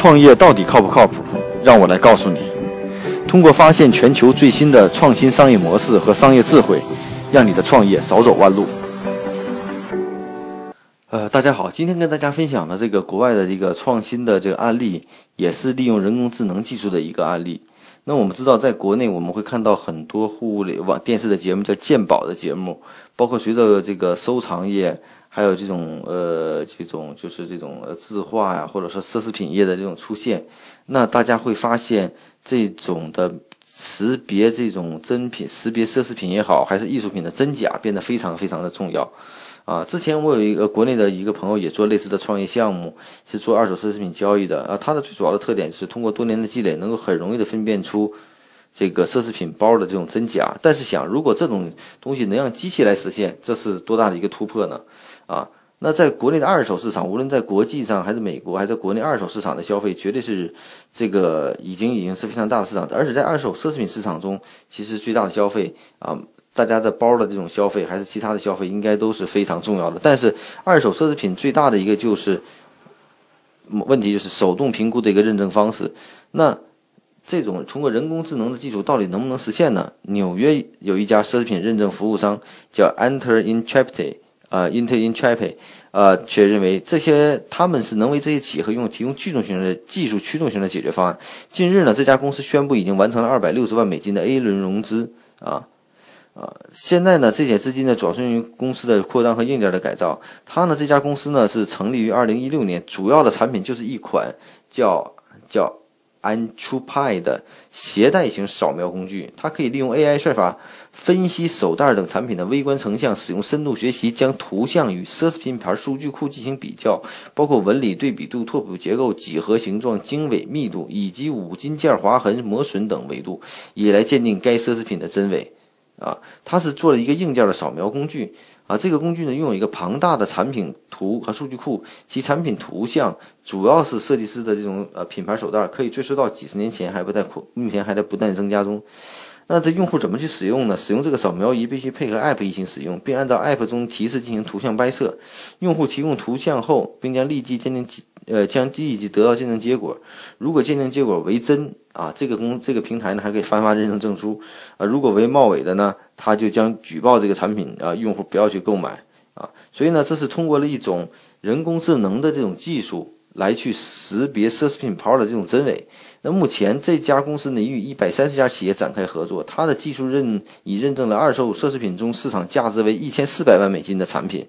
创业到底靠不靠谱？让我来告诉你。通过发现全球最新的创新商业模式和商业智慧，让你的创业少走弯路。呃，大家好，今天跟大家分享的这个国外的这个创新的这个案例，也是利用人工智能技术的一个案例。那我们知道，在国内我们会看到很多互联网电视的节目，叫鉴宝的节目，包括随着这个收藏业。还有这种呃，这种就是这种字画呀，或者说奢侈品业的这种出现，那大家会发现这种的识别这种真品、识别奢侈品也好，还是艺术品的真假，变得非常非常的重要。啊，之前我有一个国内的一个朋友也做类似的创业项目，是做二手奢侈品交易的啊。他的最主要的特点就是通过多年的积累，能够很容易的分辨出。这个奢侈品包的这种真假，但是想，如果这种东西能让机器来实现，这是多大的一个突破呢？啊，那在国内的二手市场，无论在国际上还是美国，还是国内二手市场的消费，绝对是这个已经已经是非常大的市场。而且在二手奢侈品市场中，其实最大的消费啊，大家的包的这种消费，还是其他的消费，应该都是非常重要的。但是二手奢侈品最大的一个就是问题，就是手动评估的一个认证方式。那这种通过人工智能的技术到底能不能实现呢？纽约有一家奢侈品认证服务商叫 Enter Intrepid，呃，Enter Intrepid，呃，却认为这些他们是能为这些企业和用户提供驱动型的技术驱动型的解决方案。近日呢，这家公司宣布已经完成了二百六十万美金的 A 轮融资，啊啊，现在呢，这些资金呢主要是用于公司的扩张和硬件的改造。它呢，这家公司呢是成立于二零一六年，主要的产品就是一款叫叫。安初派的携带型扫描工具，它可以利用 AI 算法分析手袋等产品的微观成像，使用深度学习将图像与奢侈品牌数据库进行比较，包括纹理对比度、拓扑结构、几何形状、经纬密度以及五金件划痕、磨损等维度，以来鉴定该奢侈品的真伪。啊，它是做了一个硬件的扫描工具。啊，这个工具呢，拥有一个庞大的产品图和数据库，其产品图像主要是设计师的这种呃品牌手袋，可以追溯到几十年前，还不在扩，目前还在不断增加中。那这用户怎么去使用呢？使用这个扫描仪必须配合 App 一起使用，并按照 App 中提示进行图像拍摄。用户提供图像后，并将立即鉴定，呃，将立即得到鉴定结果。如果鉴定结果为真，啊，这个公这个平台呢还可以颁发认证证书。啊，如果为冒伪的呢，他就将举报这个产品，啊，用户不要去购买。啊，所以呢，这是通过了一种人工智能的这种技术。来去识别奢侈品包的这种真伪。那目前这家公司呢，与一百三十家企业展开合作，它的技术认已认证了二手奢侈品中市场价值为一千四百万美金的产品，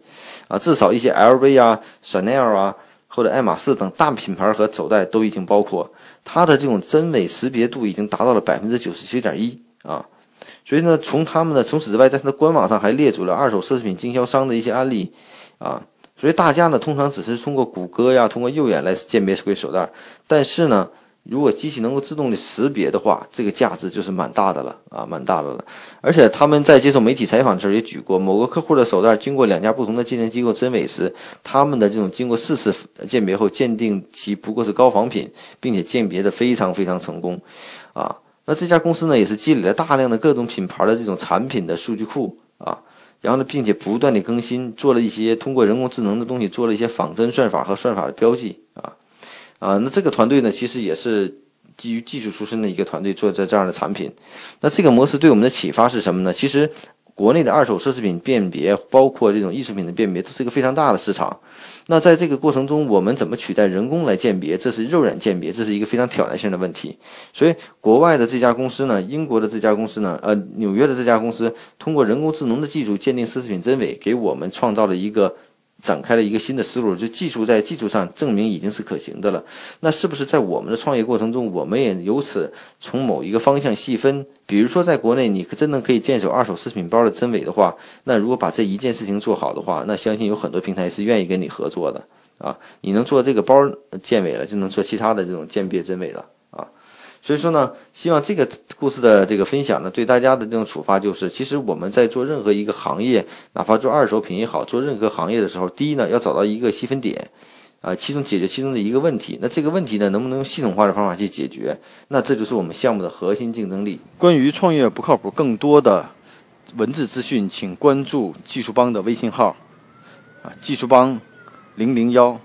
啊，至少一些 LV 啊、Chanel 啊或者爱马仕等大品牌和走袋都已经包括。它的这种真伪识别度已经达到了百分之九十七点一啊。所以呢，从他们的除此之外，在它的官网上还列出了二手奢侈品经销商的一些案例啊。所以大家呢，通常只是通过谷歌呀，通过右眼来鉴别这手袋。但是呢，如果机器能够自动的识别的话，这个价值就是蛮大的了啊，蛮大的了。而且他们在接受媒体采访的时候也举过，某个客户的手袋经过两家不同的鉴定机构真伪时，他们的这种经过四次鉴别后，鉴定其不过是高仿品，并且鉴别的非常非常成功啊。那这家公司呢，也是积累了大量的各种品牌的这种产品的数据库啊。然后呢，并且不断的更新，做了一些通过人工智能的东西，做了一些仿真算法和算法的标记啊。那这个团队呢，其实也是基于技术出身的一个团队做这这样的产品。那这个模式对我们的启发是什么呢？其实。国内的二手奢侈品辨别，包括这种艺术品的辨别，都是一个非常大的市场。那在这个过程中，我们怎么取代人工来鉴别？这是肉眼鉴别，这是一个非常挑战性的问题。所以，国外的这家公司呢，英国的这家公司呢，呃，纽约的这家公司，通过人工智能的技术鉴定奢侈品真伪，给我们创造了一个。展开了一个新的思路，就技术在技术上证明已经是可行的了。那是不是在我们的创业过程中，我们也由此从某一个方向细分？比如说，在国内你真的可以坚守二手饰品包的真伪的话，那如果把这一件事情做好的话，那相信有很多平台是愿意跟你合作的啊。你能做这个包鉴伪了，就能做其他的这种鉴别真伪了。所以说呢，希望这个故事的这个分享呢，对大家的这种处罚就是，其实我们在做任何一个行业，哪怕做二手品也好，做任何行业的时候，第一呢，要找到一个细分点，啊，其中解决其中的一个问题。那这个问题呢，能不能用系统化的方法去解决？那这就是我们项目的核心竞争力。关于创业不靠谱，更多的文字资讯，请关注技术帮的微信号，啊，技术帮零零幺。